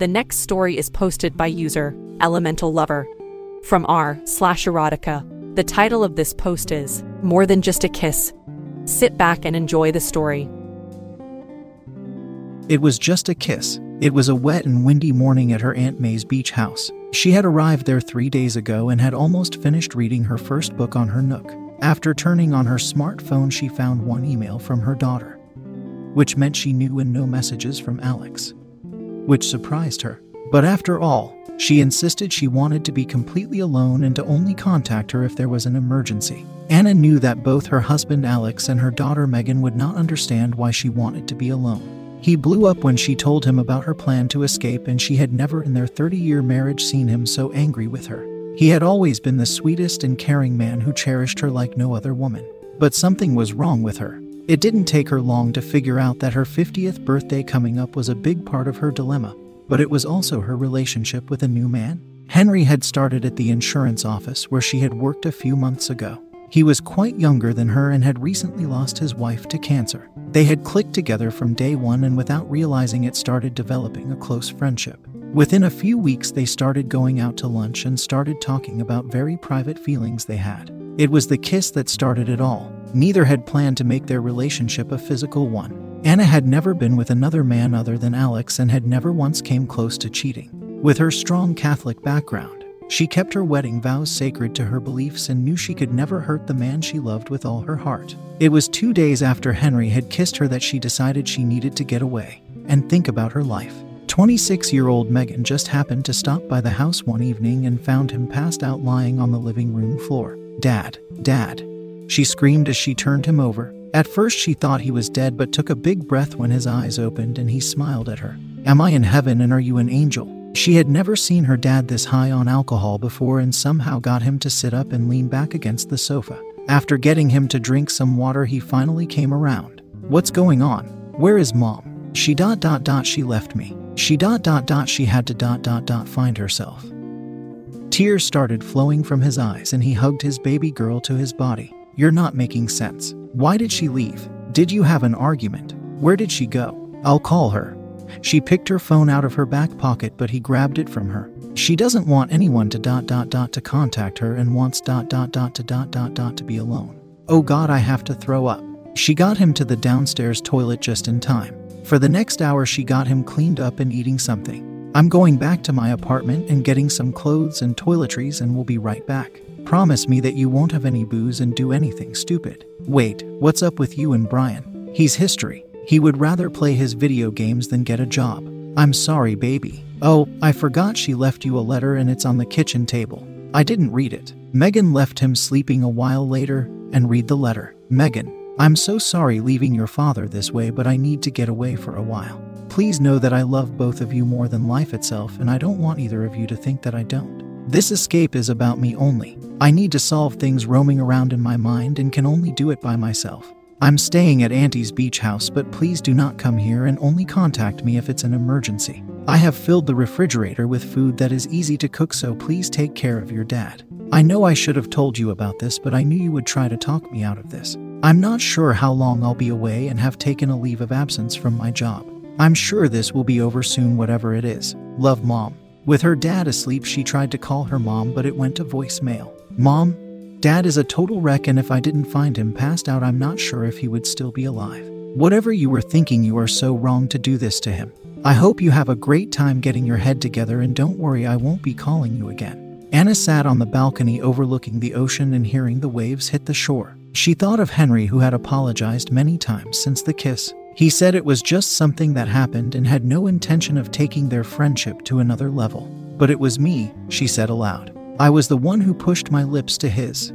The next story is posted by user Elemental Lover from r slash erotica. The title of this post is More Than Just a Kiss. Sit back and enjoy the story. It was just a kiss. It was a wet and windy morning at her Aunt May's beach house. She had arrived there three days ago and had almost finished reading her first book on her Nook. After turning on her smartphone, she found one email from her daughter, which meant she knew and no messages from Alex which surprised her. But after all, she insisted she wanted to be completely alone and to only contact her if there was an emergency. Anna knew that both her husband Alex and her daughter Megan would not understand why she wanted to be alone. He blew up when she told him about her plan to escape, and she had never in their 30 year marriage seen him so angry with her. He had always been the sweetest and caring man who cherished her like no other woman. But something was wrong with her. It didn't take her long to figure out that her 50th birthday coming up was a big part of her dilemma, but it was also her relationship with a new man. Henry had started at the insurance office where she had worked a few months ago. He was quite younger than her and had recently lost his wife to cancer. They had clicked together from day one and without realizing it started developing a close friendship. Within a few weeks, they started going out to lunch and started talking about very private feelings they had. It was the kiss that started it all. Neither had planned to make their relationship a physical one. Anna had never been with another man other than Alex and had never once came close to cheating. With her strong Catholic background, she kept her wedding vows sacred to her beliefs and knew she could never hurt the man she loved with all her heart. It was two days after Henry had kissed her that she decided she needed to get away and think about her life. 26 year old Megan just happened to stop by the house one evening and found him passed out lying on the living room floor. Dad, Dad, she screamed as she turned him over. At first, she thought he was dead, but took a big breath when his eyes opened and he smiled at her. Am I in heaven and are you an angel? She had never seen her dad this high on alcohol before and somehow got him to sit up and lean back against the sofa. After getting him to drink some water, he finally came around. What's going on? Where is mom? She dot dot dot she left me. She dot dot dot she had to dot dot dot find herself. Tears started flowing from his eyes and he hugged his baby girl to his body. You're not making sense. Why did she leave? Did you have an argument? Where did she go? I'll call her. She picked her phone out of her back pocket, but he grabbed it from her. She doesn't want anyone to dot dot dot to contact her and wants dot dot dot to dot dot dot to be alone. Oh god, I have to throw up. She got him to the downstairs toilet just in time. For the next hour, she got him cleaned up and eating something. I'm going back to my apartment and getting some clothes and toiletries, and we'll be right back. Promise me that you won't have any booze and do anything stupid. Wait, what's up with you and Brian? He's history. He would rather play his video games than get a job. I'm sorry, baby. Oh, I forgot she left you a letter and it's on the kitchen table. I didn't read it. Megan left him sleeping a while later and read the letter. Megan, I'm so sorry leaving your father this way, but I need to get away for a while. Please know that I love both of you more than life itself, and I don't want either of you to think that I don't. This escape is about me only. I need to solve things roaming around in my mind and can only do it by myself. I'm staying at Auntie's beach house, but please do not come here and only contact me if it's an emergency. I have filled the refrigerator with food that is easy to cook, so please take care of your dad. I know I should have told you about this, but I knew you would try to talk me out of this. I'm not sure how long I'll be away and have taken a leave of absence from my job. I'm sure this will be over soon, whatever it is. Love, Mom. With her dad asleep, she tried to call her mom, but it went to voicemail. Mom, Dad is a total wreck, and if I didn't find him passed out, I'm not sure if he would still be alive. Whatever you were thinking, you are so wrong to do this to him. I hope you have a great time getting your head together, and don't worry, I won't be calling you again. Anna sat on the balcony overlooking the ocean and hearing the waves hit the shore. She thought of Henry, who had apologized many times since the kiss. He said it was just something that happened and had no intention of taking their friendship to another level. But it was me, she said aloud. I was the one who pushed my lips to his.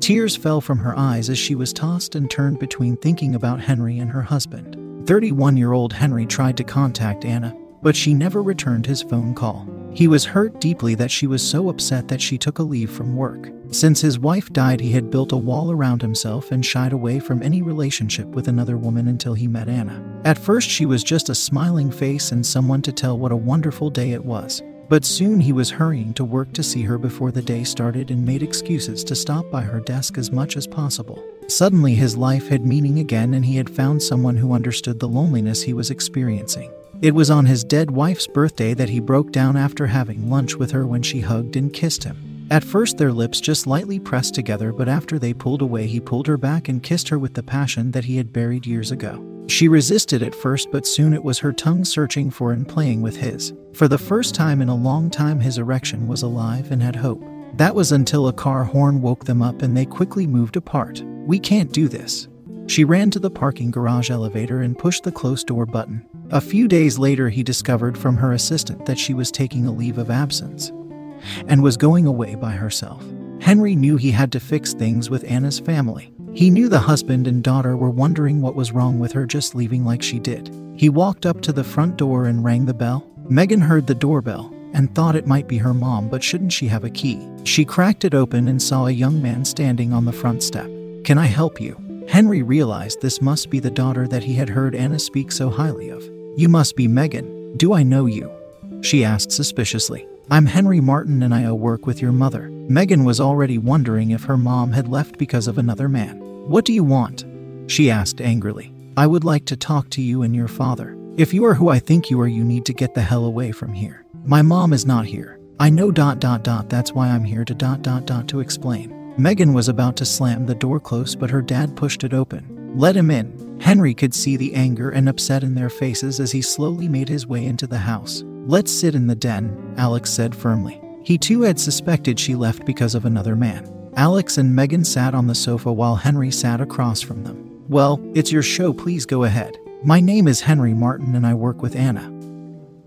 Tears fell from her eyes as she was tossed and turned between thinking about Henry and her husband. 31 year old Henry tried to contact Anna, but she never returned his phone call. He was hurt deeply that she was so upset that she took a leave from work. Since his wife died, he had built a wall around himself and shied away from any relationship with another woman until he met Anna. At first, she was just a smiling face and someone to tell what a wonderful day it was. But soon he was hurrying to work to see her before the day started and made excuses to stop by her desk as much as possible. Suddenly, his life had meaning again, and he had found someone who understood the loneliness he was experiencing. It was on his dead wife's birthday that he broke down after having lunch with her when she hugged and kissed him. At first, their lips just lightly pressed together, but after they pulled away, he pulled her back and kissed her with the passion that he had buried years ago. She resisted at first, but soon it was her tongue searching for and playing with his. For the first time in a long time, his erection was alive and had hope. That was until a car horn woke them up and they quickly moved apart. We can't do this. She ran to the parking garage elevator and pushed the close door button. A few days later, he discovered from her assistant that she was taking a leave of absence and was going away by herself. Henry knew he had to fix things with Anna's family. He knew the husband and daughter were wondering what was wrong with her just leaving like she did. He walked up to the front door and rang the bell. Megan heard the doorbell and thought it might be her mom, but shouldn't she have a key? She cracked it open and saw a young man standing on the front step. Can I help you? Henry realized this must be the daughter that he had heard Anna speak so highly of. You must be Megan. Do I know you? She asked suspiciously. I'm Henry Martin and I work with your mother. Megan was already wondering if her mom had left because of another man. What do you want? She asked angrily. I would like to talk to you and your father. If you are who I think you are, you need to get the hell away from here. My mom is not here. I know dot dot dot that's why I'm here to dot dot dot to explain. Megan was about to slam the door close, but her dad pushed it open. Let him in. Henry could see the anger and upset in their faces as he slowly made his way into the house. Let's sit in the den, Alex said firmly. He too had suspected she left because of another man. Alex and Megan sat on the sofa while Henry sat across from them. Well, it's your show, please go ahead. My name is Henry Martin and I work with Anna.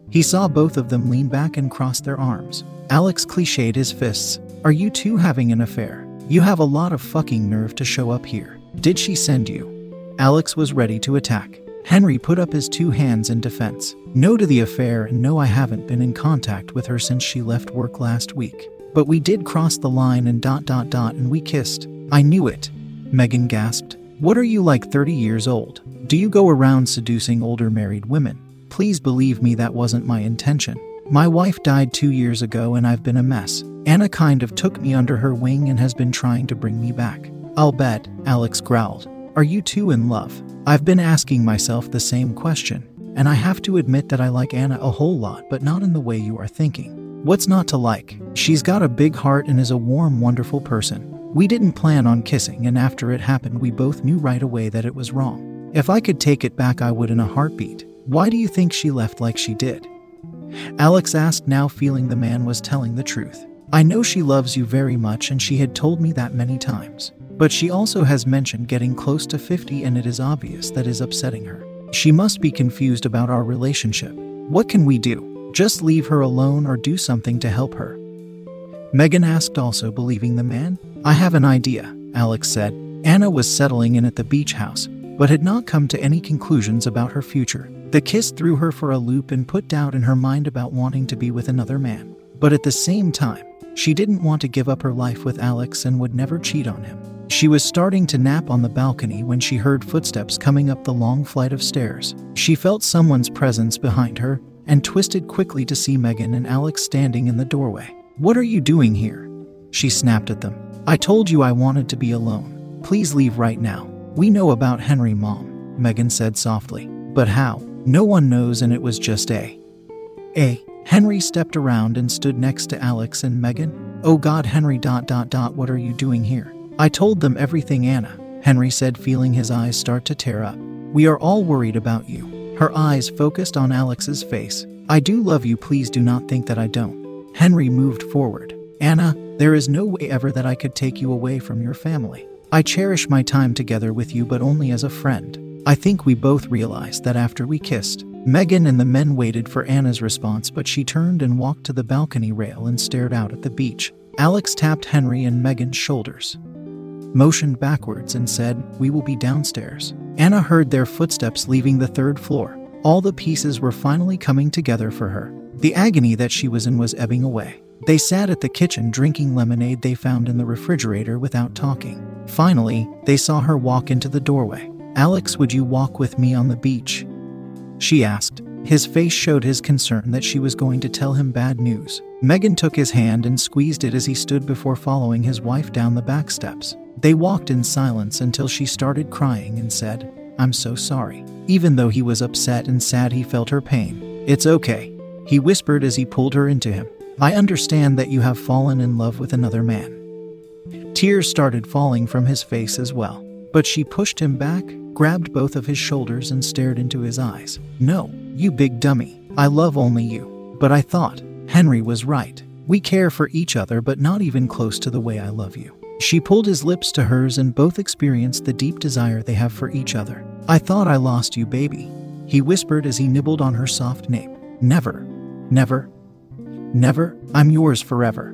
He saw both of them lean back and cross their arms. Alex cliched his fists. Are you two having an affair? You have a lot of fucking nerve to show up here. Did she send you? Alex was ready to attack. Henry put up his two hands in defense. No to the affair, and no, I haven't been in contact with her since she left work last week. But we did cross the line and dot dot dot, and we kissed. I knew it. Megan gasped. What are you like 30 years old? Do you go around seducing older married women? Please believe me, that wasn't my intention. My wife died two years ago and I've been a mess. Anna kind of took me under her wing and has been trying to bring me back. I'll bet, Alex growled. Are you two in love? I've been asking myself the same question, and I have to admit that I like Anna a whole lot, but not in the way you are thinking. What's not to like? She's got a big heart and is a warm, wonderful person. We didn't plan on kissing, and after it happened, we both knew right away that it was wrong. If I could take it back, I would in a heartbeat. Why do you think she left like she did? Alex asked, now feeling the man was telling the truth. I know she loves you very much, and she had told me that many times. But she also has mentioned getting close to 50, and it is obvious that is upsetting her. She must be confused about our relationship. What can we do? Just leave her alone or do something to help her? Megan asked, also believing the man. I have an idea, Alex said. Anna was settling in at the beach house, but had not come to any conclusions about her future. The kiss threw her for a loop and put doubt in her mind about wanting to be with another man. But at the same time, she didn't want to give up her life with Alex and would never cheat on him. She was starting to nap on the balcony when she heard footsteps coming up the long flight of stairs. She felt someone's presence behind her and twisted quickly to see Megan and Alex standing in the doorway. What are you doing here? She snapped at them. I told you I wanted to be alone. Please leave right now. We know about Henry, Mom, Megan said softly. But how? No one knows, and it was just a. A. Henry stepped around and stood next to Alex and Megan. Oh God, Henry, dot, dot, dot, what are you doing here? I told them everything, Anna, Henry said, feeling his eyes start to tear up. We are all worried about you. Her eyes focused on Alex's face. I do love you, please do not think that I don't. Henry moved forward. Anna, there is no way ever that I could take you away from your family. I cherish my time together with you, but only as a friend. I think we both realized that after we kissed. Megan and the men waited for Anna's response, but she turned and walked to the balcony rail and stared out at the beach. Alex tapped Henry and Megan's shoulders, motioned backwards, and said, We will be downstairs. Anna heard their footsteps leaving the third floor. All the pieces were finally coming together for her. The agony that she was in was ebbing away. They sat at the kitchen drinking lemonade they found in the refrigerator without talking. Finally, they saw her walk into the doorway. Alex, would you walk with me on the beach? She asked. His face showed his concern that she was going to tell him bad news. Megan took his hand and squeezed it as he stood before following his wife down the back steps. They walked in silence until she started crying and said, I'm so sorry. Even though he was upset and sad, he felt her pain. It's okay, he whispered as he pulled her into him. I understand that you have fallen in love with another man. Tears started falling from his face as well, but she pushed him back, grabbed both of his shoulders, and stared into his eyes. No, you big dummy. I love only you. But I thought, Henry was right. We care for each other, but not even close to the way I love you. She pulled his lips to hers and both experienced the deep desire they have for each other. I thought I lost you, baby. He whispered as he nibbled on her soft nape. Never, never, never. I'm yours forever.